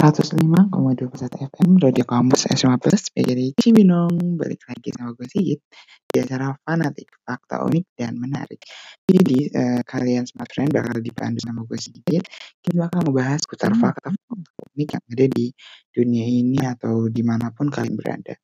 105,21 FM Radio Kampus SMA Plus PGRI Cibinong. Balik lagi sama gue Sigit di acara fanatik fakta unik dan menarik. Jadi uh, kalian smart friend bakal dipandu sama gue Sigit kita bakal membahas seputar hmm. fakta, fakta unik yang ada di dunia ini atau di mana pun kalian berada.